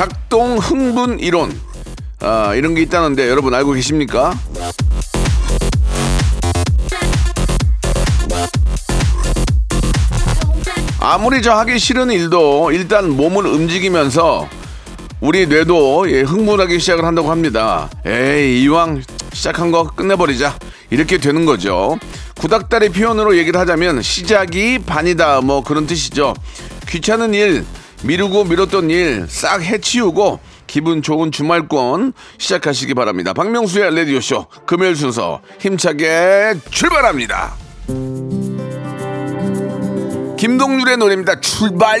작동 흥분 이론 아, 이런 게 있다는데 여러분 알고 계십니까? 아무리 저 하기 싫은 일도 일단 몸을 움직이면서 우리 뇌도 예, 흥분하기 시작을 한다고 합니다. 에이 이왕 시작한 거 끝내버리자 이렇게 되는 거죠. 구닥다리 표현으로 얘기를 하자면 시작이 반이다 뭐 그런 뜻이죠. 귀찮은 일 미루고 미뤘던 일 싹 해치우고 기분 좋은 주말권 시작하시기 바랍니다. 박명수의 레디오쇼 금요일 순서 힘차게 출발합니다. 김동률의 노래입니다. 출발!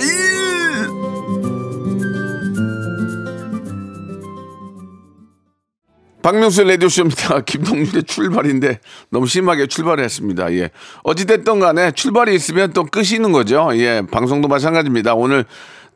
박명수의 라디오쇼입니다. 김동률의 출발인데 너무 심하게 출발을 했습니다. 예. 어찌됐든 간에 출발이 있으면 또 끝이 있는 거죠. 예. 방송도 마찬가지입니다. 오늘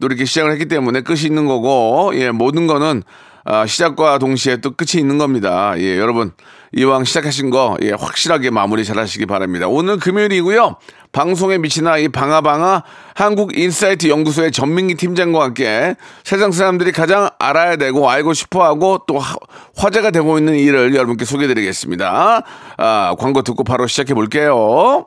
또 이렇게 시작을 했기 때문에 끝이 있는 거고, 예. 모든 거는 아, 시작과 동시에 또 끝이 있는 겁니다. 예. 여러분, 이왕 시작하신 거, 예. 확실하게 마무리 잘 하시기 바랍니다. 오늘 금요일이고요. 방송에 미친 아이 방아방아 한국 인사이트 연구소의 전민기 팀장과 함께 세상 사람들이 가장 알아야 되고 알고 싶어하고 또 화- 화제가 되고 있는 일을 여러분께 소개해드리겠습니다. 아, 광고 듣고 바로 시작해 볼게요.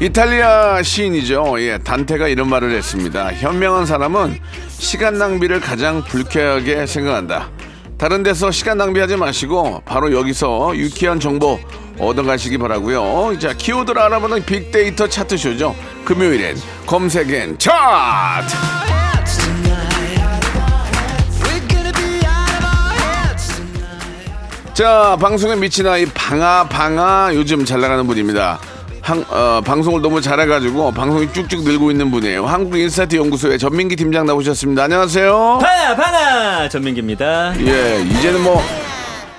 이탈리아 시인이죠. 예, 단테가 이런 말을 했습니다. 현명한 사람은 시간 낭비를 가장 불쾌하게 생각한다. 다른 데서 시간 낭비하지 마시고 바로 여기서 유쾌한 정보 얻어가시기 바라고요. 자, 키워드를 알아보는 빅데이터 차트쇼죠. 금요일엔 검색엔 차트. 자, 방송에 미친 아이 방아 방아 요즘 잘 나가는 분입니다. 한, 어, 방송을 너무 잘해가지고 방송이 쭉쭉 늘고 있는 분이에요. 한국 인사이트 연구소의 전민기 팀장 나오셨습니다. 안녕하세요. 방아 방아 전민기입니다 예, 이제는 뭐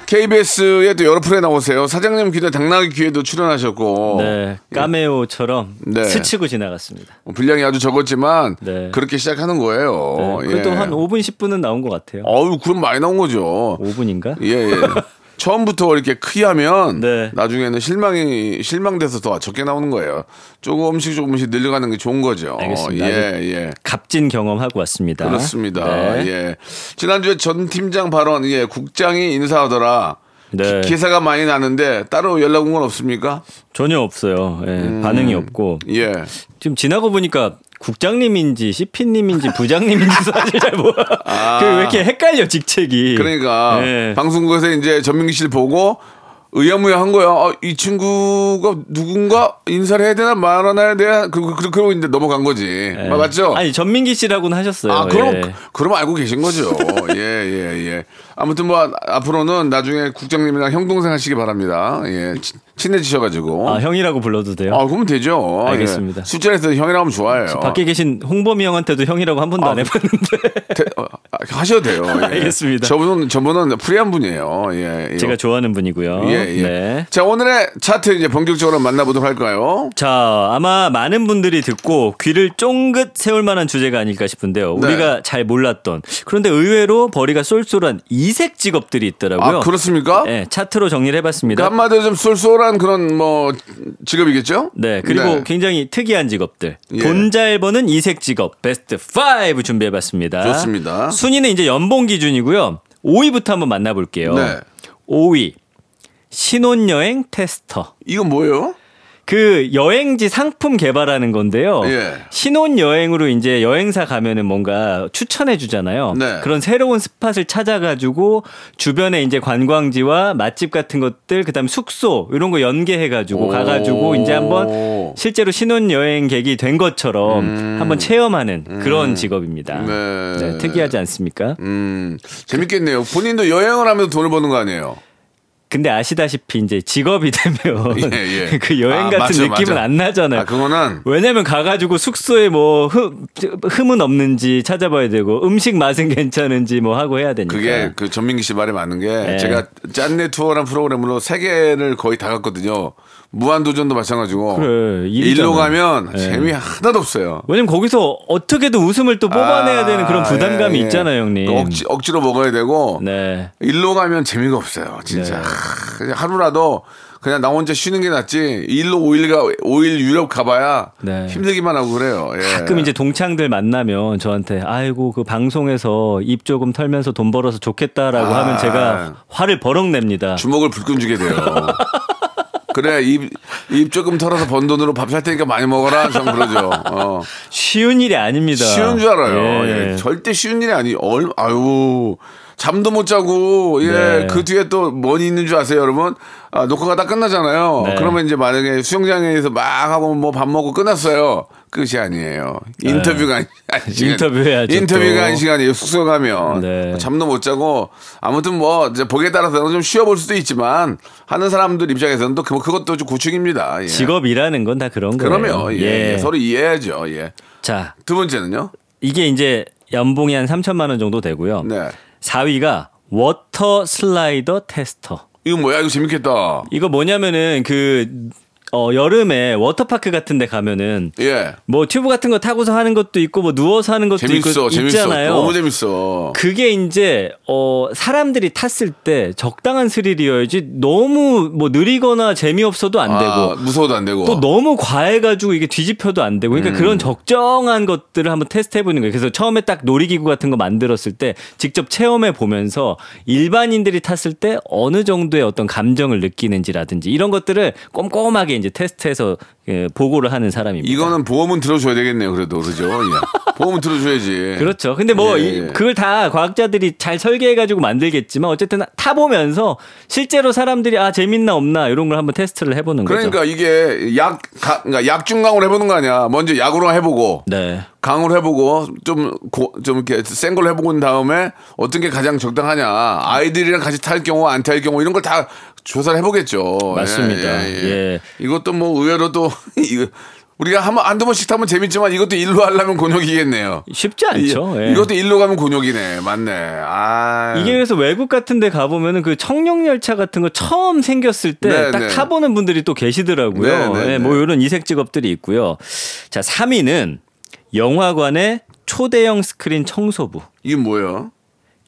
KBS에 또 여러 프로에 나오세요. 사장님 귀도 당나귀 귀에도 출연하셨고 네 까메오처럼 네. 스치고 지나갔습니다 뭐 분량이 아주 적었지만 네. 그렇게 시작하는 거예요. 네, 그래도 예. 한 5분 10분은 나온 것 같아요 어우, 그럼 많이 나온 거죠. 5분인가? 예, 예. 처음부터 이렇게 크게 하면 네. 나중에는 실망이 실망돼서 더 적게 나오는 거예요. 조금씩 조금씩 늘려가는 게 좋은 거죠. 알겠습니다. 예, 예. 값진 경험하고 왔습니다 그렇습니다. 네. 예. 지난주에 전 팀장 발언, 예, 국장이 인사하더라. 네. 기, 사가 많이 나는데 따로 연락 온 건 없습니까? 전혀 없어요 예, 반응이 없고 예. 지금 지나고 보니까 국장님인지 CP님인지 부장님인지 사실 잘 몰라. 그왜 이렇게 헷갈려 직책이. 아. 그러니까 네. 방송국에서 이제 전민기 씨를 보고 의아무야한 거야. 아, 이 친구가 누군가 인사를 해야 되나 말아놔야 돼야 그, 그, 그, 그러고 이제 넘어간 거지. 예. 아, 맞죠? 아니 전민기 씨라고는 하셨어요. 아, 그럼, 예. 그럼 알고 계신 거죠. 예, 예, 예. 아무튼 뭐, 아- 앞으로는 나중에 국장님이랑 형 동생 하시기 바랍니다. 예. 친- 친해지셔가지고. 아 형이라고 불러도 돼요? 아, 그러면 되죠. 알겠습니다. 예. 술자리에서 형이라고 하면 좋아해요. 밖에 계신 홍범이 형한테도 형이라고 한 번도 아, 안 해봤는데 태- 어, 아, 하셔도 돼요. 예. 알겠습니다. 저분은, 저분은 프리한 분이에요. 예. 예. 제가 좋아하는 분이고요. 예, 예. 네. 자, 오늘의 차트 이제 본격적으로 만나보도록 할까요? 자, 아마 많은 분들이 듣고 귀를 쫑긋 세울 만한 주제가 아닐까 싶은데요. 네. 우리가 잘 몰랐던 그런데 의외로 벌이가 쏠쏠한 이색 직업들이 있더라고요. 아, 그렇습니까? 네, 차트로 정리를 그 해봤습니다. 한마디로 좀 쏠쏠한 그런 뭐 직업이겠죠? 네, 그리고 네. 굉장히 특이한 직업들. 예. 돈잘 버는 이색 직업 베스트 5 준비해 봤습니다. 좋습니다. 순위는 이제 연봉 기준이고요. 5위부터 한번 만나 볼게요. 네. 5위 신혼여행 테스터. 이건 뭐예요? 그 여행지 상품 개발하는 건데요. 예. 신혼 여행으로 이제 여행사 가면은 뭔가 추천해 주잖아요. 네. 그런 새로운 스팟을 찾아가지고 주변에 이제 관광지와 맛집 같은 것들, 그다음 에 숙소 이런 거 연계해 가지고 오. 가가지고 이제 한번 실제로 신혼 여행객이 된 것처럼 한번 체험하는 그런 직업입니다. 음. 네. 특이하지 않습니까? 음, 재밌겠네요. 본인도 여행을 하면서 돈을 버는 거 아니에요? 근데 아시다시피 이제 직업이 되면 예, 예. 그 여행 아, 같은 맞아, 느낌은 맞아. 안 나잖아요. 아, 그거는 왜냐면 가가지고 숙소에 뭐 흠, 흠은 없는지 찾아봐야 되고 음식 맛은 괜찮은지 뭐 하고 해야 되니까. 그게 그 전민기 씨 말이 맞는 게 네. 제가 짠내 투어라는 프로그램으로 세 개를 거의 다 갔거든요. 무한도전도 마찬가지고. 그래, 일로. 가면 네. 재미 하나도 없어요. 왜냐면 거기서 어떻게든 웃음을 또 뽑아내야 아, 되는 그런 부담감이 예, 예. 있잖아요, 형님. 또 억지, 억지로 먹어야 되고 네. 일로 가면 재미가 없어요. 진짜 네. 하, 하루라도 그냥 나 혼자 쉬는 게 낫지. 일로 5일가 5일 유럽 가봐야 네. 힘들기만 하고 그래요. 예. 가끔 이제 동창들 만나면 저한테 아이고 그 방송에서 입 조금 털면서 돈 벌어서 좋겠다라고 아. 하면 제가 화를 버럭 냅니다. 주먹을 불끈 주게 돼요. 그래 입, 입 조금 털어서 번 돈으로 밥 살 테니까 많이 먹어라. 전 그러죠. 어. 쉬운 일이 아닙니다. 쉬운 줄 알아요. 예. 예. 절대 쉬운 일이 아니. 얼 아유 잠도 못 자고 예. 네. 그 뒤에 또 뭐니 있는 줄 아세요, 여러분? 아, 녹화가 다 끝나잖아요. 네. 그러면 이제 만약에 수영장에서 막 하고 뭐 밥 먹고 끝났어요. 끝이 아니에요. 인터뷰가 아니, 아니 시간. 네. 인터뷰해야죠, 인터뷰가 또. 한 시간이에요. 숙소 가면 네. 잠도 못 자고 아무튼 뭐 이제 보기에 따라서는 좀 쉬어볼 수도 있지만 하는 사람들 입장에서는 또 그, 그것도 좀 구축입니다. 예. 직업이라는 건 다 그런 거예요. 그러면 예, 예. 서로 이해해야죠. 예. 자, 두 번째는요? 이게 이제 연봉이 한 3천만 원 정도 되고요. 네. 4위가 water slider tester. 이거 뭐야? 이거 재밌겠다. 이거 뭐냐면은 그 어, 여름에 워터파크 같은 데 가면은 예. 뭐 튜브 같은 거 타고서 하는 것도 있고 뭐 누워서 하는 것도 재밌어, 있고 재밌어. 있잖아요. 너무 재밌어. 그게 이제 어 사람들이 탔을 때 적당한 스릴이어야지 너무 뭐 느리거나 재미없어도 안 아, 되고 무서워도 안 되고. 또 너무 과해 가지고 이게 뒤집혀도 안 되고 음. 그러니까 그런 적정한 것들을 한번 테스트 해 보는 거예요. 그래서 처음에 딱 놀이기구 같은 거 만들었을 때 직접 체험해 보면서 일반인들이 탔을 때 어느 정도의 어떤 감정을 느끼는지라든지 이런 것들을 꼼꼼하게 이제 테스트해서 예, 보고를 하는 사람입니다. 이거는 보험은 들어줘야 되겠네요. 그래도 그러죠. 예. 보험은 들어줘야지. 그렇죠. 근데 뭐 예, 이- 예. 그걸 다 과학자들이 잘 설계해가지고 만들겠지만 어쨌든 타 보면서 실제로 사람들이 아 재밌나 없나 이런 걸 한번 테스트를 해보는 거죠. 그러니까 이게 약, 가, 그러니까 약중 강으로 해보는 거 아니야. 먼저 약으로 해보고. 네. 강으로 해보고 좀, 고, 좀 이렇게 센 걸로 해보고 난 다음에 어떤 게 가장 적당하냐. 아이들이랑 같이 탈 경우, 안 탈 경우 이런 걸 다 조사를 해보겠죠. 맞습니다. 예. 이것도 뭐 의외로 또, 이거, 우리가 한 번, 한두 번씩 타면 재밌지만 이것도 일로 하려면 곤욕이겠네요. 쉽지 않죠. 이, 예. 이것도 일로 가면 곤욕이네. 맞네. 아. 이게 그래서 외국 같은 데 가보면은 그 청룡 열차 같은 거 처음 생겼을 때 네, 딱 네. 타보는 분들이 또 계시더라고요. 네, 네, 예, 네. 뭐 이런 이색 직업들이 있고요. 자, 3위는 영화관의 초대형 스크린 청소부. 이게 뭐예요?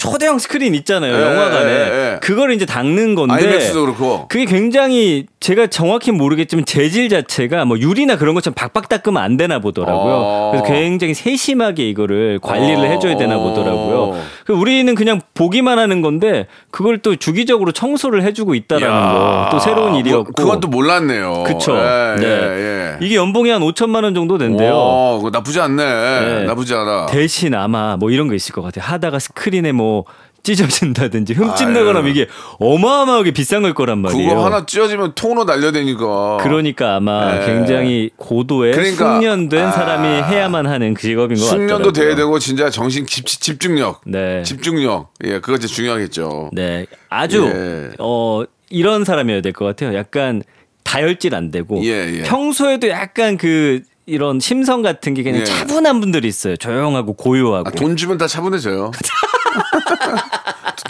초대형 스크린 있잖아요, 예, 영화관에. 예, 예. 그걸 이제 닦는 건데. 아이맥스도 그렇고. 그게 굉장히 제가 정확히 모르겠지만 재질 자체가 뭐 유리나 그런 것처럼 박박 닦으면 안 되나 보더라고요. 어. 그래서 굉장히 세심하게 이거를 관리를 어. 해줘야 되나 보더라고요. 그 우리는 그냥 보기만 하는 건데 그걸 또 주기적으로 청소를 해주고 있다라는 야. 거또 새로운 일이었고. 뭐, 그건 또 몰랐네요. 그쵸. 예, 네. 예, 예. 이게 연봉이 한 5천만 원 정도 된대요. 오, 나쁘지 않네. 네. 나쁘지 않아. 대신 아마 뭐 이런 거 있을 것 같아요. 하다가 스크린에 뭐 찢어진다든지 흠집 아유. 나거나 이게 어마어마하게 비싼 걸 거란 말이에요. 그거 하나 찢어지면 통으로 날려대니까. 그러니까 아마 네. 굉장히 고도의 그러니까, 숙련된 아. 사람이 해야만 하는 그 직업인 것 같더라고요. 숙련도 돼야 되고 진짜 정신 집, 집중력. 네. 집중력. 예, 그거 진짜 중요하겠죠. 네, 아주 예. 어 이런 사람이어야 될 것 같아요. 약간 다혈질 안 되고 예, 예. 평소에도 약간 그 이런 심성 같은 게 그냥 예. 차분한 분들이 있어요. 조용하고 고요하고. 아, 돈 주면 다 차분해져요.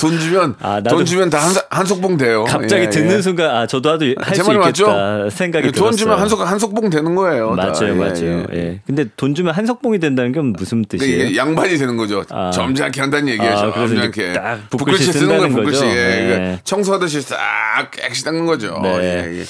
돈 주면 아, 나도 돈 주면 다 한, 한속봉 돼요. 갑자기 예, 듣는 예. 순간 아 저도 하도 할제수 맞죠? 있겠다 생각이 예, 들었어요. 돈 주면 한속 한속봉 되는 거예요. 다. 맞아요, 예, 맞아요. 예. 예. 근데 돈 주면 한석봉이 된다는 건 무슨 뜻이에요? 양반이 되는 거죠. 아. 점잖게 한다는 얘기예요. 아, 점잖게. 붓글씨 쓰는 거예요. 거죠. 예. 네. 청소하듯이 싹 깨끗이 닦는 거죠. 네. 예, 예.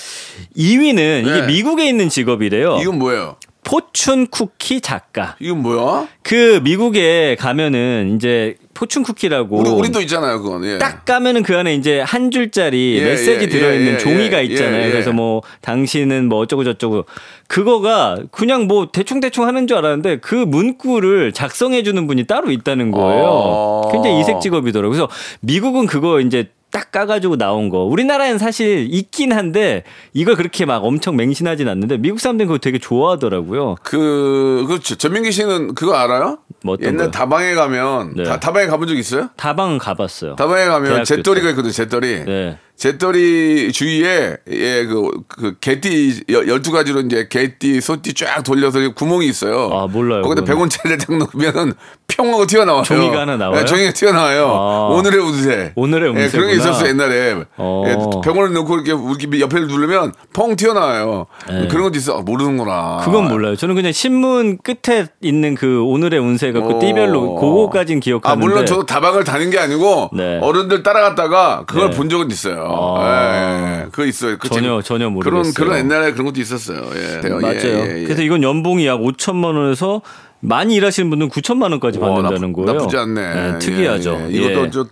2위는 이게 네. 미국에 있는 직업이래요. 이건 뭐예요? 포춘 쿠키 작가. 이건 뭐야? 그 미국에 가면은 이제 포춘 쿠키라고 우리 우리도 있잖아요, 그건. 예. 딱 까면은 그 안에 이제 한 줄짜리 예, 메시지 예, 들어있는 예, 예, 종이가 예, 있잖아요. 예, 예. 그래서 뭐 당신은 뭐 어쩌고 저쩌고 그거가 그냥 뭐 대충 대충 하는 줄 알았는데 그 문구를 작성해 주는 분이 따로 있다는 거예요. 어. 굉장히 이색 직업이더라고요. 그래서 미국은 그거 이제 딱 까가지고 나온 거. 우리나라에는 사실 있긴 한데 이걸 그렇게 막 엄청 맹신하진 않는데 미국 사람들은 그거 되게 좋아하더라고요. 그 그렇죠. 전민기 씨는 그거 알아요? 뭐 옛날 거요? 다방에 가면 네. 다, 다방에 가본 적 있어요? 다방 가봤어요. 다방에 가면 때. 있거든, 잿더리. 네. 잿더리 주위에 예, 그, 그 개띠 여- 12가지로 이제 개띠, 소띠 쫙 돌려서 구멍이 있어요. 아, 몰라요, 거기다 그거는. 100원짜리를 딱 넣으면은 평 하고 튀어나와요. 종이가 하나 나와요? 네, 종이가 튀어나와요. 아. 오늘의 운세. 오늘의 예, 그런 게. 있었어 옛날에. 어. 예, 100원을 넣고 이렇게, 이렇게 옆에를 누르면 펑 튀어나와요. 그런 것도 있어. 아, 모르는구나. 네. 그건 몰라요. 저는 그냥 신문 끝에 있는 그 오늘의 운세 갖고 어. 띠별로 그거까진 기억하는데. 아 물론 저도 다방을 다닌 게 아니고 네. 어른들 따라갔다가 그걸 네. 본 적은 있어요. 아. 예, 예. 그거 있어요. 그 전혀- 전혀 그런 모르겠어요. 그런 옛날에 그런 것도 있었어요. 예. 맞아요. 예, 예, 예. 그래서 이건 연봉이 약 5천만 원에서 많이 일하시는 분은 9천만 원까지 와, 받는다는 나쁘- 거예요. 나쁘지 않네. 네, 특이하죠. 예, 예. 이것도 예. 저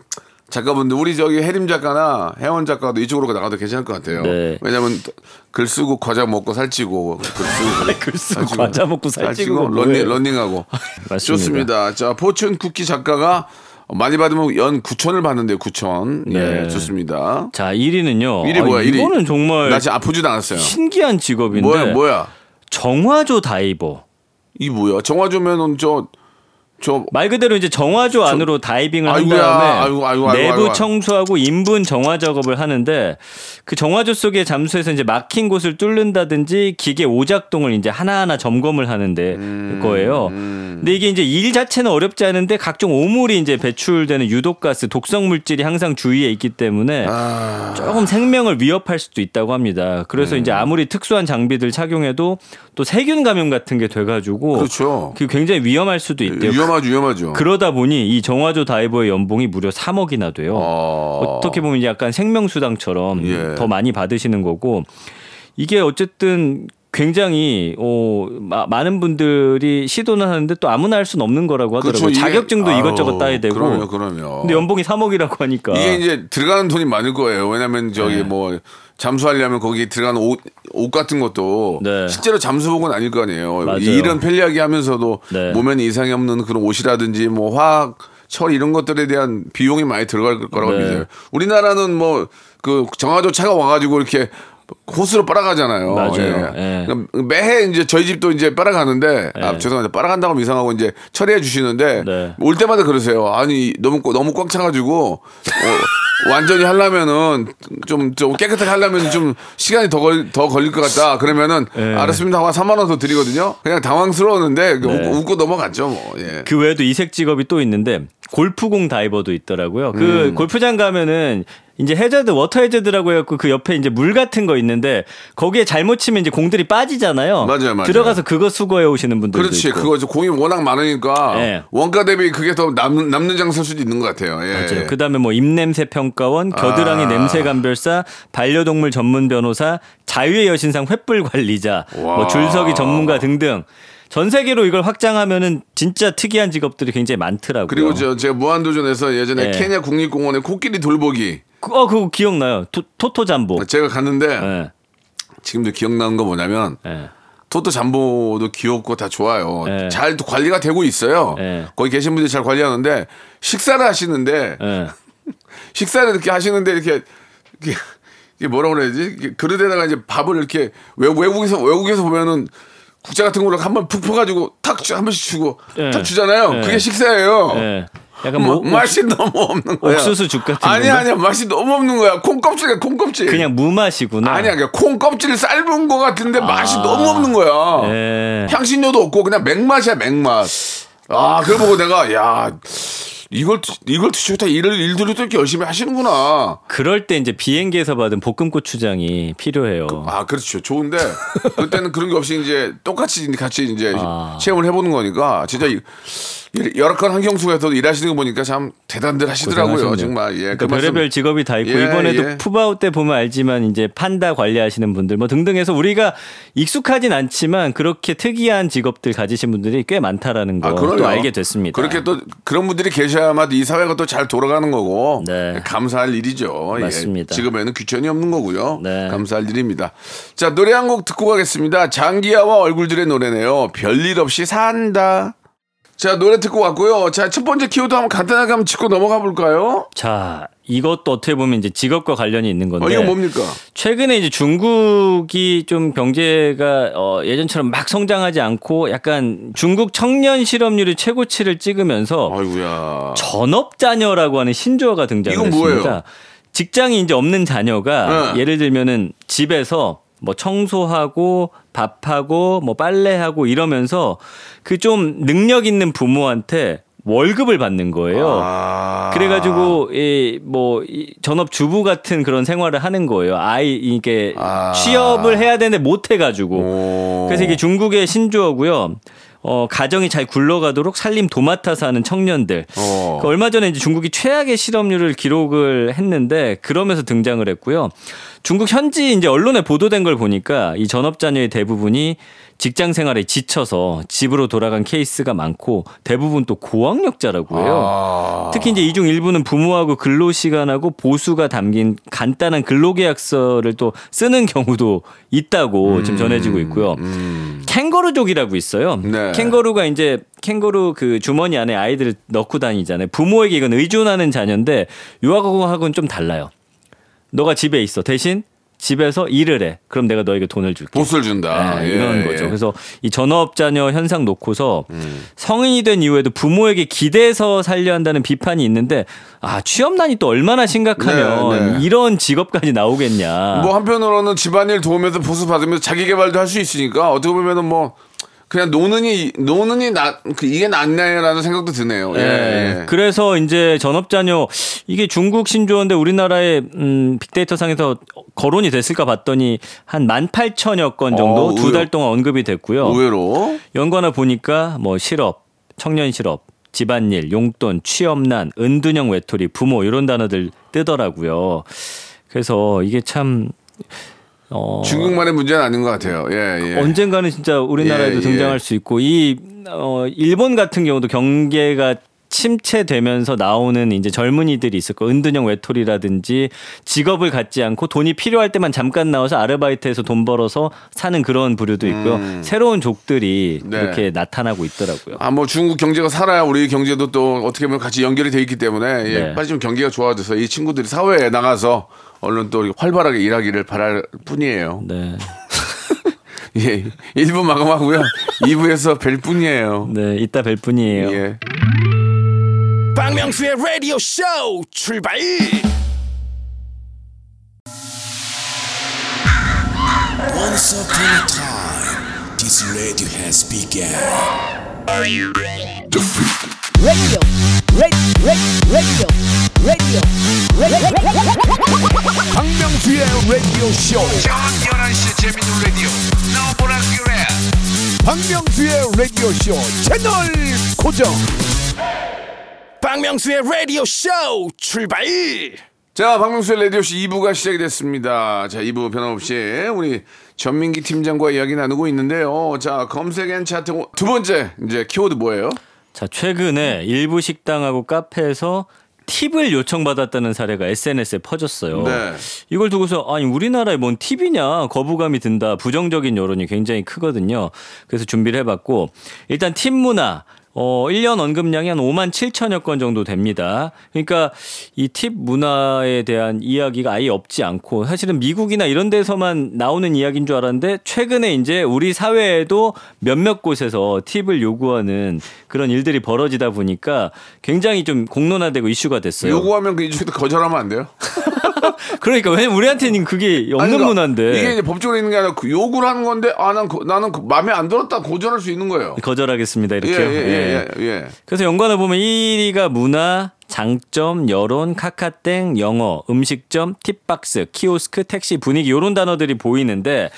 작가분들 우리 저기 해림 작가나 혜원 작가도 이쪽으로 나가도 괜찮을 것 같아요. 네. 왜냐면 글 쓰고 과자 먹고 살찌고 글 쓰고 글 쓰고 과자 먹고 살찌고 런닝 뭐예요? 런닝하고. 좋습니다. 자 포춘 쿠키 작가가 많이 받으면 연 9천을 받는데요. 9천. 예, 네. 좋습니다. 자, 1위는요. 일이 뭐야? 일이 이거는 정말 나 지금 아프지도 않았어요. 신기한 직업인데 뭐야 뭐야? 정화조 다이버. 이 뭐야? 정화조면은 저저 말 그대로 이제 정화조 안으로 다이빙을 한 아이고야, 다음에 아이고, 아이고, 아이고, 내부. 청소하고 인분 정화 작업을 하는데 그 정화조 속에 잠수해서 이제 막힌 곳을 뚫는다든지 기계 오작동을 이제 하나하나 점검을 하는데 음, 거예요. 근데 이게 이제 일 자체는 어렵지 않은데 각종 오물이 이제 배출되는 유독가스, 독성 물질이 항상 주위에 있기 때문에 아. 조금 생명을 위협할 수도 있다고 합니다. 그래서 음. 이제 아무리 특수한 장비들 착용해도 또 세균 감염 같은 게 돼가지고 그렇죠. 그 굉장히 위험할 수도 있대요. 위험하죠, 위험하죠. 그러다 보니 이 정화조 다이버의 연봉이 무려 3억이나 돼요. 어. 어떻게 보면 약간 생명수당처럼 예. 더 많이 받으시는 거고 이게 어쨌든 굉장히 어, 마- 많은 분들이 시도는 하는데 또 아무나 할 수는 없는 거라고 하더라고요. 그렇죠. 자격증도 아우, 이것저것 따야 되고. 그럼요, 그럼요. 근데 연봉이 3억이라고 하니까 이게 이제 들어가는 돈이 많을 거예요. 왜냐면 저기 네. 뭐 잠수하려면 거기 들어가는 옷, 옷 같은 것도 네. 실제로 잠수복은 아닐 거 아니에요. 맞아요. 이 일은 편리하게 하면서도 네. 몸에는 이상이 없는 그런 옷이라든지 뭐 화학 철 이런 것들에 대한 비용이 많이 들어갈 거라고 네. 믿어요. 우리나라는 뭐 그 정화조 차가 와가지고 이렇게 호스로 빨아가잖아요. 맞아요. 예. 그러니까 매해 이제 저희 집도 이제 빨아가는데 아, 예. 죄송합니다. 빨아간다고 하면 이상하고 이제 처리해 주시는데 네. 올 때마다 그러세요. 아니 너무 꽉- 너무 꽉 차가지고 어, 완전히 하려면은 좀, 좀 깨끗하게 하려면 좀 시간이 더, 걸, 더 걸릴 것 같다. 그러면은 예. 알았습니다. 하고 3만 원 더 드리거든요. 그냥 당황스러웠는데 그 네. 웃고, 웃고 넘어갔죠. 뭐. 예. 그 외에도 이색 직업이 또 있는데 골프공 다이버도 있더라고요. 그 음. 골프장 가면은 이제 해저드 워터 해저드라고 해갖고 그 옆에 이제 물 같은 거 있는데 거기에 잘못 치면 이제 공들이 빠지잖아요. 맞아요, 맞아요. 들어가서 그거 수거해 오시는 분들도 그렇지. 있고. 그거 공이 워낙 많으니까 예. 원가 대비 그게 더 남는, 남는 장사일 수도 있는 것 같아요. 예. 맞아요. 그다음에 뭐 입냄새 평가원, 겨드랑이 아. 냄새 감별사, 반려동물 전문 변호사, 자유의 여신상 횃불 관리자, 와. 뭐 줄서기 전문가 등등 전 세계로 이걸 확장하면은 진짜 특이한 직업들이 굉장히 많더라고요. 그리고 저 제가 무한도전에서 예전에 예. 케냐 국립공원에 코끼리 돌보기 그- 어 그거 기억나요. 토, 토토 잠보. 제가 갔는데 예. 지금도 기억나는 거 뭐냐면 예. 토토 잠보도 귀엽고 다 좋아요. 예. 잘또 관리가 되고 있어요. 예. 거기 계신 분들이 잘 관리하는데 식사를 하시는데 예. 식사를 이렇게 하시는데 이렇게 이게, 뭐라 그래야지? 그릇에다가 이제 밥을 이렇게 외, 외국에서 외국에서 보면은 국자 같은 걸로 한 번 푹 퍼가지고 탁한 번씩 주고 예. 탁 주잖아요. 예. 그게 식사예요. 예. 약간 뭐, 뭐 맛이 너무 없는 거야. 옥수수 죽 같은 아니 건가? 아니야 맛이 너무 없는 거야. 콩 껍질이야 콩 껍질. 그냥 무맛이구나. 아니야 그냥 콩 껍질 삶은 거 같은데 맛이 너무 없는 거야. 예. 향신료도 없고 그냥 맥맛이야 맥맛. 아 그걸 보고 내가 야 이걸 이걸 드시고 다 일을 일들을 또 이렇게 열심히 하시는구나. 그럴 때 이제 비행기에서 받은 볶음 고추장이 필요해요. 아 그렇죠 좋은데 그때는 그런 게 없이 이제 똑같이 같이 이제 아. 체험을 해보는 거니까 진짜 이- 여러 건 환경 속에서 일하시는 거 보니까 참 대단들 하시더라고요. 정말. 예. 그러니까 그 말씀- 별의별 직업이 다 있고 예, 이번에도 예. 푸바오 때 보면 알지만 이제 판다 관리하시는 분들 뭐 등등해서 우리가 익숙하진 않지만 그렇게 특이한 직업들 가지신 분들이 꽤 많다라는 거 아, 또. 알게 됐습니다. 그렇게 또 그런 분들이 계셔야만 이 사회가 또 잘 돌아가는 거고 네. 감사할 일이죠. 예. 맞습니다. 직업에는 귀천이 없는 거고요. 네. 감사할 일입니다. 자 노래 한 곡 듣고 가겠습니다. 장기하와 얼굴들의 노래네요. 별일 없이 산다. 자 노래 듣고 왔고요. 자 첫 번째 키워드 한번 간단하게 한번 짚고 넘어가 볼까요? 자 이것도 어떻게 보면 이제 직업과 관련이 있는 건데 어, 이거 뭡니까? 최근에 이제 중국이 좀 경제가 어, 예전처럼 막 성장하지 않고 약간 중국 청년 실업률이 최고치를 찍으면서 아이고야. 전업 자녀라고 하는 신조어가 등장을 이건 뭐예요? 했습니다. 직장이 이제 없는 자녀가 네. 예를 들면은 집에서 뭐 청소하고 밥하고 뭐 빨래하고 이러면서 그 좀 능력 있는 부모한테 월급을 받는 거예요. 아. 그래가지고 이뭐 전업 주부 같은 그런 생활을 하는 거예요. 아이 이게 아. 취업을 해야 되는데 못 해가지고 오. 그래서 이게 중국의 신조어고요. 어, 가정이 잘 굴러가도록 살림 도맡아서 하는 청년들. 어. 그 얼마 전에 이제 중국이 최악의 실업률을 기록을 했는데 그러면서 등장을 했고요. 중국 현지 이제 언론에 보도된 걸 보니까 이 전업 자녀의 대부분이 직장 생활에 지쳐서 집으로 돌아간 케이스가 많고 대부분 또 고학력자라고 해요. 아. 특히 이제 이 중 일부는 부모하고 근로 시간하고 보수가 담긴 간단한 근로계약서를 또 쓰는 경우도 있다고 지금 전해지고 있고요. 캥거루족이라고 있어요. 음. 네. 캥거루가 이제 캥거루 그 주머니 안에 아이들을 넣고 다니잖아요. 부모에게 이건 의존하는 자녀인데 유아하고는 좀 달라요. 너가 집에 있어. 대신 집에서 일을 해. 그럼 내가 너에게 돈을 줄게. 보스를 준다. 네, 예, 이런 예. 거죠. 그래서 이 전업 자녀 현상 놓고서 음. 성인이 된 이후에도 부모에게 기대서 살려 한다는 비판이 있는데 아 취업난이 또 얼마나 심각하면 네, 네. 이런 직업까지 나오겠냐. 뭐 한편으로는 집안일 도우면서 보수 받으면서 자기 개발도 할 수 있으니까 어떻게 보면은 뭐 그냥 노는이 노는이 나그 이게 낫네라는 생각도 드네요. 예. 예. 예. 그래서 이제 전업자녀 이게 중국 신조어인데 우리나라의 음, 빅데이터 상에서 거론이 됐을까 봤더니 한 18,000여 건 정도 어, 두달 의외- 동안 언급이 됐고요. 의외로 연관을 보니까 뭐 실업, 청년 실업, 집안일, 용돈, 취업난, 은둔형 외톨이, 부모 이런 단어들 뜨더라고요. 그래서 이게 참 어, 중국만의 문제는 아닌 것 같아요. 예, 예. 언젠가는 진짜 우리나라에도 예, 예. 등장할 수 있고 이 어, 일본 같은 경우도 경계가 침체되면서 나오는 이제 젊은이들이 있을 거 은둔형 외톨이라든지 직업을 갖지 않고 돈이 필요할 때만 잠깐 나와서 아르바이트해서 돈 벌어서 사는 그런 부류도 있고요. 새로운 족들이 음. 네. 이렇게 나타나고 있더라고요. 아, 뭐 중국 경제가 살아야 우리 경제도 또 어떻게 보면 같이 연결이 돼 있기 때문에 예, 네. 빨리 좀 경기가 좋아져서 이 친구들이 사회에 나가서 얼른 또 활발하게 일하기를 바랄 뿐이에요. 네. 예. 1부 마감하고요. 2부에서 뵐 뿐이에요. 네, 이따 뵐 뿐이에요. 예. 박명수의 라디오 쇼 출발 Once upon a time, this radio has begun. radio, radio, radio, radio, radio. 박명수의 라디오 쇼 저녁 11시 재밌는 라디오 너보라 그래 박명수의 라디오 쇼 채널 고정 박명수의 라디오 쇼 출발 자, 박명수의 라디오쇼 2부가 시작이 됐습니다. 자, 2부 변함없이 우리 전민기 팀장과 이야기 나누고 있는데요. 자, 검색 N 차트 두 번째 이제 키워드 뭐예요? 자, 최근에 일부 식당하고 카페에서 팁을 요청받았다는 사례가 SNS에 퍼졌어요. 네. 이걸 두고서 아니 우리나라에 뭔 팁이냐 거부감이 든다 부정적인 여론이 굉장히 크거든요. 그래서 준비를 해봤고 일단 팁 문화 어 1년 언급량이 한 5만 7천여 건 정도 됩니다. 그러니까 이 팁 문화에 대한 이야기가 아예 없지 않고 사실은 미국이나 이런 데서만 나오는 이야기인 줄 알았는데 최근에 이제 우리 사회에도 몇몇 곳에서 팁을 요구하는 그런 일들이 벌어지다 보니까 굉장히 좀 공론화되고 이슈가 됐어요. 요구하면 그 이쪽에도 거절하면 안 돼요? 그러니까 왜냐면 우리한테는 그게 없는 아니, 그러니까 문화인데 이게 이제 법적으로 있는 게 아니라 그 요구를 하는 건데 아, 난, 그- 나는 그 마음에 안 들었다 고절할 수 있는 거예요. 거절하겠습니다 예, 이렇게요. 예, 예. 예, 예, 예. 그래서 연관을 보면 1위가 문화, 장점, 여론, 카카땡, 영어, 음식점, 팁박스, 키오스크, 택시, 분위기 이런 단어들이 보이는데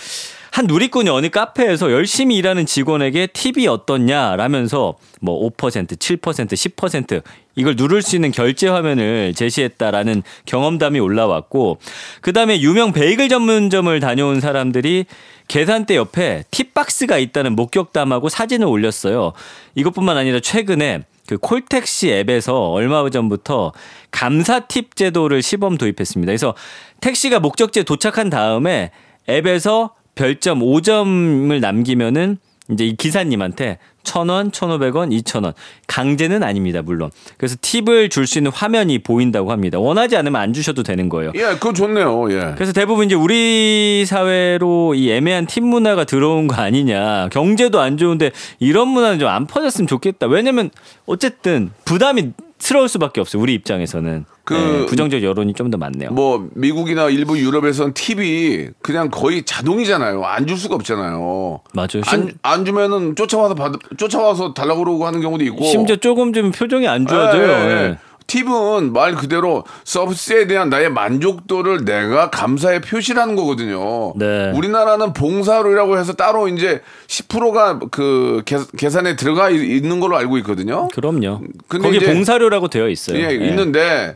한 누리꾼이 어느 카페에서 열심히 일하는 직원에게 팁이 어떻냐라면서 뭐 5%, 7%, 10% 이걸 누를 수 있는 결제 화면을 제시했다라는 경험담이 올라왔고 그다음에 유명 베이글 전문점을 다녀온 사람들이 계산대 옆에 팁박스가 있다는 목격담하고 사진을 올렸어요. 이것뿐만 아니라 최근에 그 콜택시 앱에서 얼마 전부터 감사 팁 제도를 시범 도입했습니다. 그래서 택시가 목적지에 도착한 다음에 앱에서 별점 5점을 남기면은 이제 이 기사님한테 천 원, 천오백 원, 이천 원 강제는 아닙니다 물론. 그래서 팁을 줄 수 있는 화면이 보인다고 합니다. 원하지 않으면 안 주셔도 되는 거예요. 예, 그거 좋네요. 예. 그래서 대부분 이제 우리 사회로 이 애매한 팁 문화가 들어온 거 아니냐. 경제도 안 좋은데 이런 문화는 좀 안 퍼졌으면 좋겠다. 왜냐면 어쨌든 부담이 스러울 수밖에 없어요. 우리 입장에서는. 그 네, 부정적 여론이 좀 더 많네요. 뭐 미국이나 일부 유럽에서는 팁이 그냥 거의 자동이잖아요. 안 줄 수가 없잖아요. 맞아요. 안, 심, 안 주면은 쫓아와서 받 쫓아와서 달라고 그러고 하는 경우도 있고. 심지어 조금 좀 표정이 안 좋아져요. 예, 예, 예. 예. 팁은 말 그대로 서비스에 대한 나의 만족도를 내가 감사의 표시라는 거거든요. 네. 우리나라는 봉사료라고 해서 따로 이제 10%가 그 계, 계산에 들어가 있- 있는 걸로 알고 있거든요. 그럼요. 근데 거기 봉사료라고 되어 있어요. 예, 예. 있는데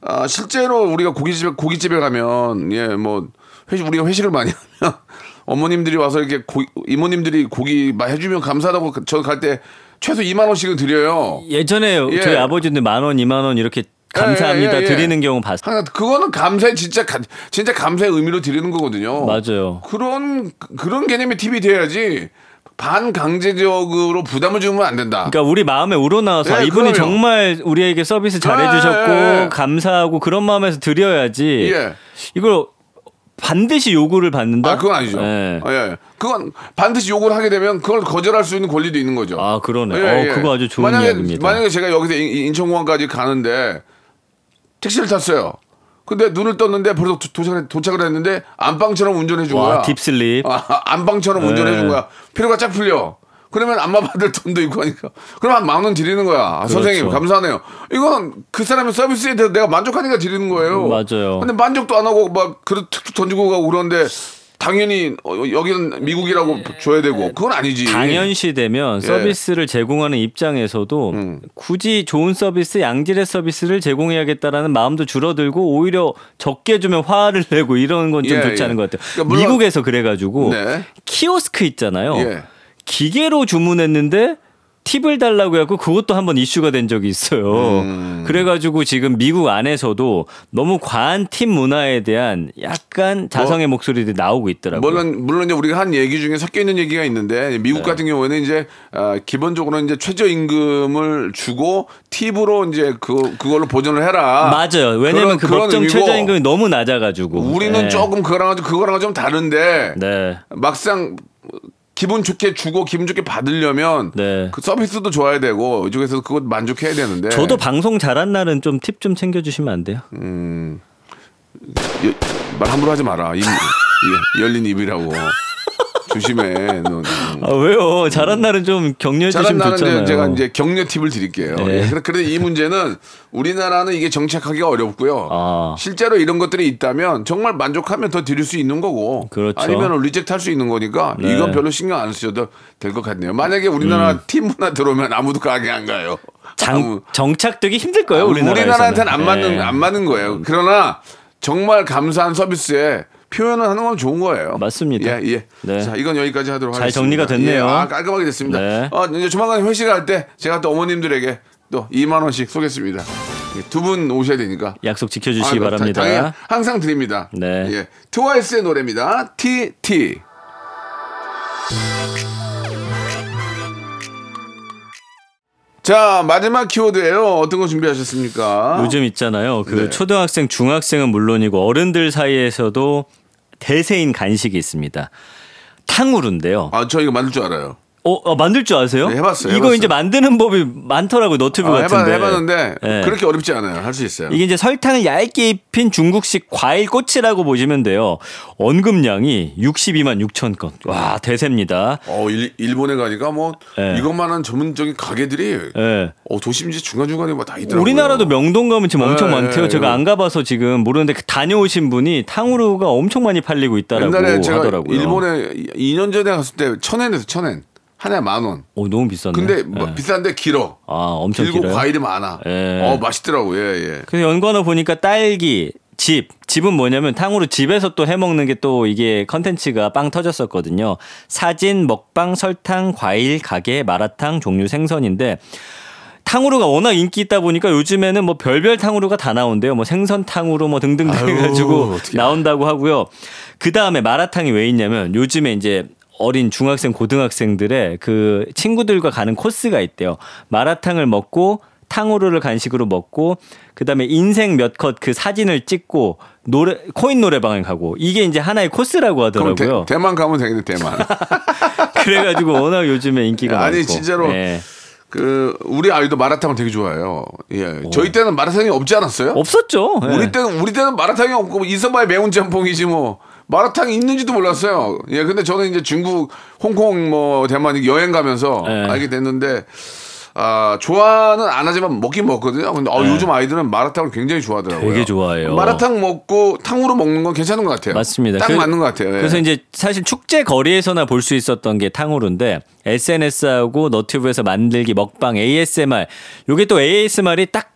아, 실제로 우리가 고깃집에 고깃집에 가면 예, 뭐 회식 우리가 회식을 많이 하면 어머님들이 와서 이렇게 고, 이모님들이 고기 막 해주면 감사하다고 저 갈 때 최소 2만 원씩은 드려요. 예전에 예. 저희 아버지들 만 원, 이만 원 이렇게 감사합니다 예, 예, 예. 드리는 경우 봤어요. 하나 그거는 감사의 진짜 가- 진짜 감사의 의미로 드리는 거거든요. 맞아요. 그런 그런 개념의 팁이 돼야지 반강제적으로 부담을 주면 안 된다. 그러니까 우리 마음에 우러나와서 예, 아, 이분이 그럼요. 정말 우리에게 서비스 잘해주셨고 예, 예, 예. 감사하고 그런 마음에서 드려야지. 예. 이걸 반드시 요구를 받는다. 아, 그건 아니죠. 예. 예, 예. 그건 반드시 요구를 하게 되면 그걸 거절할 수 있는 권리도 있는 거죠. 아 그러네. 예, 예. 어, 그거 아주 좋은 만약에, 이야기입니다. 만약에 제가 여기서 인- 인천공항까지 가는데 택시를 탔어요. 근데 눈을 떴는데 벌써 도- 도착을, 도착을 했는데 안방처럼 운전해 준 와, 거야. deep sleep. 아, 안방처럼 운전해 준 네. 거야. 피로가 쫙 풀려. 그러면 안마 받을 돈도 있고 하니까. 그럼 한 만 원 드리는 거야. 아, 선생님, 그렇죠. 감사하네요. 이건 그 사람의 서비스에 대해서 내가 만족하니까 드리는 거예요. 맞아요. 근데 만족도 안 하고 막 그릇 툭툭 던지고 가고 그러는데 당연히 어, 여기는 미국이라고 줘야 되고 그건 아니지. 당연시 되면 예. 서비스를 제공하는 입장에서도 음. 굳이 좋은 서비스, 양질의 서비스를 제공해야겠다라는 마음도 줄어들고 오히려 적게 주면 화를 내고 이런 건좀 예, 좋지 예. 않은 것 같아요. 그러니까 물론- 미국에서 그래가지고 네. 키오스크 있잖아요. 예. 기계로 주문했는데 팁을 달라고 해갖고 그것도 한번 이슈가 된 적이 있어요. 음. 그래가지고 지금 미국 안에서도 너무 과한 팁 문화에 대한 약간 자성의 목소리들이 나오고 있더라고요. 물론 물론 이제 우리가 한 얘기 중에 섞여 있는 얘기가 있는데 미국 네. 같은 경우에는 이제 아, 기본적으로 이제 최저 임금을 주고 팁으로 이제 그 그걸로 보전을 해라. 맞아요. 왜냐면 그런- 그 법정 최저임금이 너무 낮아가지고. 우리는 네. 조금 그거랑 좀 그거랑 좀 다른데 네. 막상 기분 좋게 주고 기분 좋게 받으려면 네. 그 서비스도 좋아야 되고 이쪽에서 그것 만족해야 되는데 저도 방송 잘한 날은 좀 팁 좀 챙겨주시면 안 돼요? 예, 말 함부로 하지 마라. 입, 예, 열린 입이라고. 조심해. 너, 아 왜요? 잘한 날은 좀 격려해 잘한 주시면 나는 좋잖아요. 제가 이제 격려 팁을 드릴게요. 네. 예, 그래- 그런데 이 문제는 우리나라는 이게 정착하기가 어렵고요. 아. 실제로 이런 것들이 있다면 정말 만족하면 더 드릴 수 있는 거고 그렇죠. 아니면 reject 할 수 있는 거니까 네. 이건 별로 신경 안 쓰셔도 될 것 같네요. 만약에 우리나라 팀 문화 들어오면 아무도 가게 안 가요. 음. 장, 아무- 정착되기 힘들 거예요. 우리나라에서는. 우리나라한테는 안 맞는 네. 안 맞는 거예요. 그러나 정말 감사한 서비스에 표현을 하는 건 좋은 거예요. 맞습니다. 예, 예. 네. 자, 이건 여기까지 하도록 잘 하겠습니다. 정리가 됐네요. 예, 아, 깔끔하게 됐습니다. 네. 어, 이제 조만간 회식할 때 제가 또 어머님들에게 또 2만 원씩 쏘겠습니다. 두 분 오셔야 되니까. 약속 지켜주시기 아, 바랍니다. 당연히 항상 드립니다. 네. 예. 트와이스의 노래입니다. T T. 자 마지막 키워드예요. 어떤 거 준비하셨습니까? 요즘 있잖아요. 그 네. 초등학생, 중학생은 물론이고 어른들 사이에서도 대세인 간식이 있습니다. 탕후루인데요. 아, 저 이거 만들 줄 알아요. 어, 어, 만들 줄 아세요? 네, 해봤어요, 이거 해봤어요. 이제 만드는 법이 많더라고요 너튜브 아, 해봤, 같은데. 해봤 는데 네. 그렇게 어렵지 않아요. 할 수 있어요. 이게 이제 설탕을 얇게 입힌 중국식 과일 꼬치라고 보시면 돼요. 언급량이 62만 6천 건. 와 대세입니다. 어, 일, 일본에 가니까 뭐 네. 이것만한 전문적인 가게들이 예. 어, 도심지 중간 중간에 뭐다 있더라고요. 우리나라도 명동 가면 지금 엄청 네, 많대요. 네, 제가 이거. 안 가봐서 지금 모르는데 그 다녀오신 분이 탕후루가 엄청 많이 팔리고 있다라고 옛날에 제가 하더라고요. 일본에 2년 전에 갔을 때 천엔에서 천엔 하나에 만 원. 오, 너무 비쌌네. 근데 뭐 예. 비싼데 길어. 아 엄청 길고 길어요. 과일이 많아. 예. 어 맛있더라고. 예 예. 그래서 연관어 보니까 딸기, 집. 집은 뭐냐면 탕후루 집에서 또 해 먹는 게 또 이게 컨텐츠가 빵 터졌었거든요. 사진, 먹방, 설탕, 과일, 가게, 마라탕, 종류 생선인데 탕후루가 워낙 인기 있다 보니까 요즘에는 뭐 별별 탕후루가 다 나온대요. 뭐 생선 탕후루 뭐 등등 해가지고. 나온다고 하고요. 그 다음에 마라탕이 왜 있냐면 요즘에 이제 어린 중학생 고등학생들의 그 친구들과 가는 코스가 있대요. 마라탕을 먹고 탕후루를 간식으로 먹고 그다음에 인생 몇 컷 그 사진을 찍고 노래 코인 노래방을 가고 이게 이제 하나의 코스라고 하더라고요. 대, 대만 가면 되겠네 대만. 그래가지고 워낙 요즘에 인기가 많고. 아니 진짜로 예. 그 우리 아이도 마라탕을 되게 좋아해요. 예. 저희 때는 마라탕이 없지 않았어요? 없었죠. 예. 우리 때는 우리 때는 마라탕이 없고 뭐 있어봐야 매운 짬뽕이지 뭐 마라탕이 있는지도 몰랐어요. 예, 근데 저는 이제 중국, 홍콩, 뭐 대만 여행 가면서 네. 알게 됐는데 아 좋아는 안 하지만 먹긴 먹거든요. 근데 어, 요즘 아이들은 마라탕을 굉장히 좋아하더라고요. 네. 되게 좋아해요. 마라탕 먹고 탕후루 먹는 건 괜찮은 것 같아요. 맞습니다. 딱 그- 맞는 것 같아요. 예. 그래서 이제 사실 축제 거리에서나 볼 수 있었던 게 탕후루인데 SNS하고 너튜브에서 만들기 먹방 ASMR 요게 또 ASMR이 딱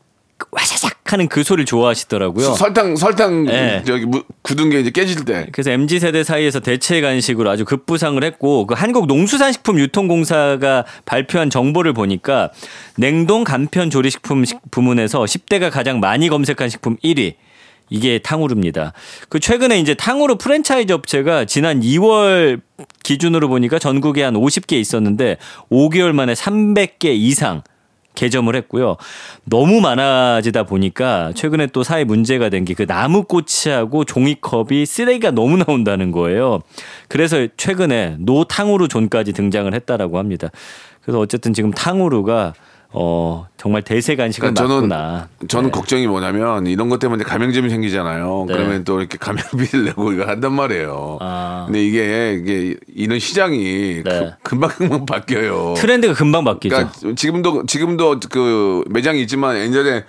와샤샥 하는 그 소리를 좋아하시더라고요. 설탕 설탕 네. 저기 무- 굳은 게 이제 깨질 때 그래서 MZ 세대 사이에서 대체 간식으로 아주 급부상을 했고 그 한국 농수산식품 유통공사가 발표한 정보를 보니까 냉동 간편 조리식품 식- 부문에서 10대가 가장 많이 검색한 식품 1위. 이게 탕후루입니다. 그 최근에 이제 탕후루 프랜차이즈 업체가 지난 2월 기준으로 보니까 전국에 한 50개 있었는데 5개월 만에 300개 이상 개점을 했고요. 너무 많아지다 보니까 최근에 또 사회 문제가 된 게 그 나무꼬치하고 종이컵이 쓰레기가 너무 나온다는 거예요. 그래서 최근에 no탕후루 zone까지 등장을 했다라고 합니다. 그래서 어쨌든 지금 탕후루가 어 정말 대세 간식은 그러니까 저는 맞구나. 저는 네. 걱정이 뭐냐면 이런 것 때문에 가맹점이 생기잖아요. 네. 그러면 또 이렇게 가맹비를 내고 이거 한단 말이에요. 아. 근데 이게 이게 이런 시장이 네. 금방 금방 바뀌어요. 트렌드가 금방 바뀌죠. 그러니까 지금도 지금도 그 매장이 있지만 예전에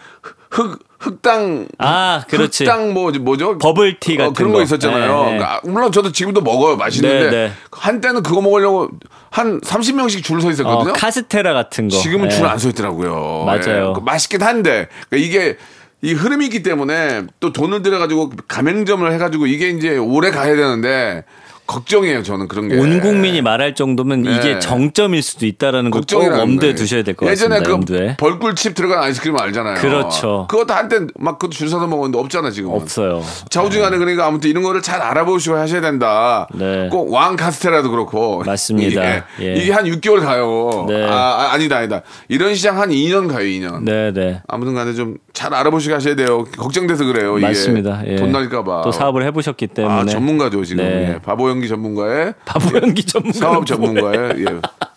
흑 흑당 아, 그렇지. 흑당 뭐 뭐죠 버블티 같은 어, 그런 거, 거. 있었잖아요. 네, 네. 그러니까 물론 저도 지금도 먹어요 맛있는데 네, 네. 한때는 그거 먹으려고 한 30명씩 줄서 어, 있었거든요. 카스테라 같은 거. 지금은 예. 줄안 서 있더라고요. 맞아요. 예. 그 맛있긴 한데 그러니까 이게 이 흐름이 있기 때문에 또 돈을 들여가지고 가맹점을 해가지고 이게 이제 오래 가야 되는데 걱정이에요. 저는 그런 게. 온 국민이 말할 정도면 네. 이게 정점일 수도 있다라는 거꼭 걱정이라는 엄두에 거예요. 두셔야 될것 예전에 같습니다. 그 염두에. 벌꿀칩 들어간 아이스크림 알잖아요. 그렇죠. 그것도 한때 막 그것도 줄 서서 먹었는데 없잖아 지금. 없어요. 좌우중간에 그러니까 아무튼 이런 거를 잘 알아보시고 하셔야 된다. 네. 꼭 왕 카스테라도 그렇고. 맞습니다. 이게, 예. 이게 한 6개월 가요. 네. 아, 아, 아니다 아니다. 이런 시장 한 2년 가요 2년. 네, 네. 아무튼 간에 좀 잘 알아보시고 하셔야 돼요. 걱정돼서 그래요. 맞습니다. 예. 돈 날까봐. 또 사업을 해보셨기 때문에. 아, 전문가죠, 지금. 네. 예. 바보 연기 전문가의 바보 연기 전문가. 사업 전문가의 예.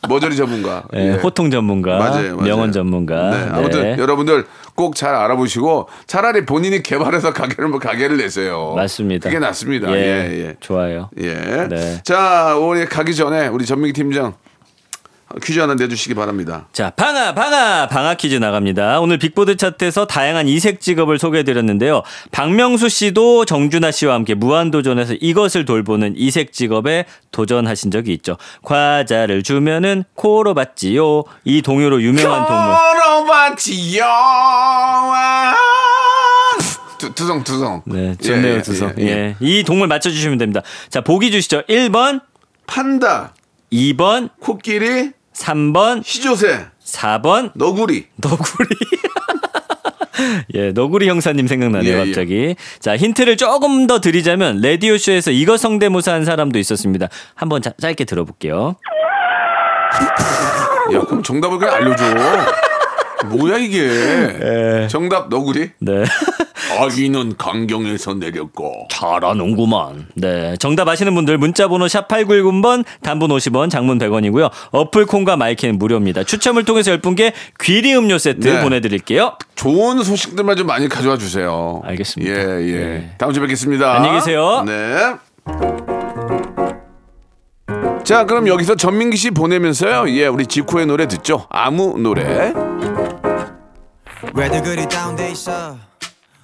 머저리 전문가. 예, 예. 호통 전문가. 맞아요, 맞아요. 명언 전문가. 네, 아무튼 네. 여러분들 꼭 잘 알아보시고 차라리 본인이 개발해서 가게를 뭐 가게를 내세요. 맞습니다. 그게 낫습니다. 예, 예, 예. 좋아요. 예. 네. 자, 오늘 가기 전에 우리 전민기 팀장 퀴즈 하나 내주시기 바랍니다. 자, 방아, 방아, 방아 퀴즈 나갑니다. 오늘 빅보드 차트에서 다양한 이색 직업을 소개해드렸는데요. 박명수 씨도 정준하 씨와 함께 무한도전에서 이것을 돌보는 이색 직업에 도전하신 적이 있죠. 과자를 주면은 코로 받지요. 이 동요로 유명한 동물. 걸어봤지요. 두, 두성 두성. 네, 좋네요, 예, 예, 두성. 예, 예, 예. 이 동물 맞춰주시면 됩니다. 자, 보기 주시죠. 1번, 판다, 2번, 코끼리, 3번, 시조새, 4번, 너구리. 너구리. 예, 너구리 형사님 생각나네요, 예, 예. 갑자기. 자, 힌트를 조금 더 드리자면, 라디오 쇼에서 이거 성대모사 한 사람도 있었습니다. 한번 자- 짧게 들어볼게요. 야, 그럼 정답을 그냥 알려줘. 뭐야 이게? 예. 정답 너구리? 네. 아기는 강경에서 내렸고. 잘하는구만. 네. 정답 아시는 분들 문자번호 샵 8910번, 단문 50원, 장문 100원이고요. 어플 콩과 마이크는 무료입니다. 추첨을 통해서 10분께 귀리 음료 세트 네. 보내드릴게요. 좋은 소식들만 좀 많이 가져와 주세요. 알겠습니다. 예, 예. 네. 다음 주에 뵙겠습니다. 안녕히 계세요. 네. 자, 그럼 여기서 전민기 씨 보내면서요. 예, 우리 지코의 노래 듣죠. 아무 노래. 왜들 그리 다운돼 있어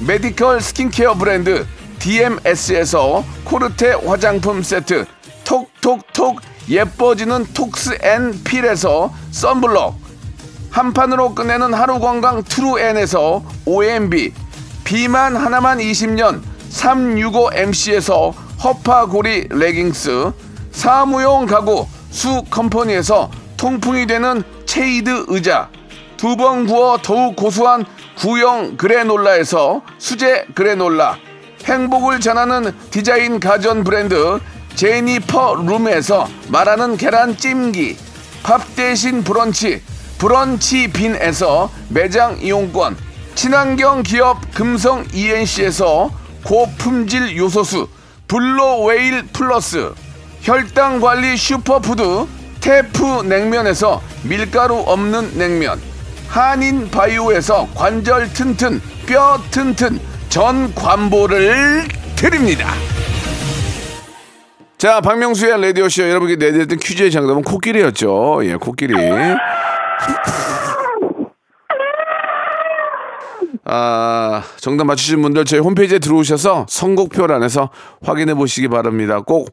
메디컬 스킨케어 브랜드 DMS에서 코르테 화장품 세트, 톡톡톡 예뻐지는 톡스 앤 필에서 썬블럭, 한 판으로 끝내는 하루 건강 트루엔에서 OMB, 비만 하나만 20년 365MC에서 허파고리 레깅스, 사무용 가구 수 컴퍼니에서 통풍이 되는 체이드 의자, 두 번 구워 더욱 고소한 구형 그래놀라에서 수제 그래놀라, 행복을 전하는 디자인 가전 브랜드 제니퍼 룸에서 말하는 계란 찜기, 밥 대신 브런치, 브런치 빈에서 매장 이용권, 친환경 기업 금성 ENC에서 고품질 요소수, 블루웨일 플러스, 혈당 관리 슈퍼푸드, 테프 냉면에서 밀가루 없는 냉면, 한인 바이오에서 관절 튼튼, 뼈 튼튼, 정관보를 드립니다. 자, 박명수의 라디오쇼 여러분께 내드렸던 퀴즈의 정답은 코끼리였죠. 예, 코끼리. 아, 정답 맞추신 분들 저희 홈페이지에 들어오셔서 선곡표란에서 확인해 보시기 바랍니다. 꼭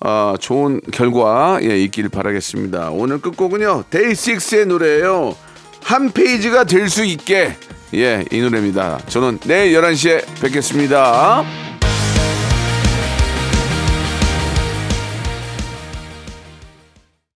어, 좋은 결과 예, 있길 바라겠습니다. 오늘 끝곡은요. 데이식스의 노래예요. 한 페이지가 될 수 있게 예, 이 노래입니다. 저는 내일 11시에 뵙겠습니다.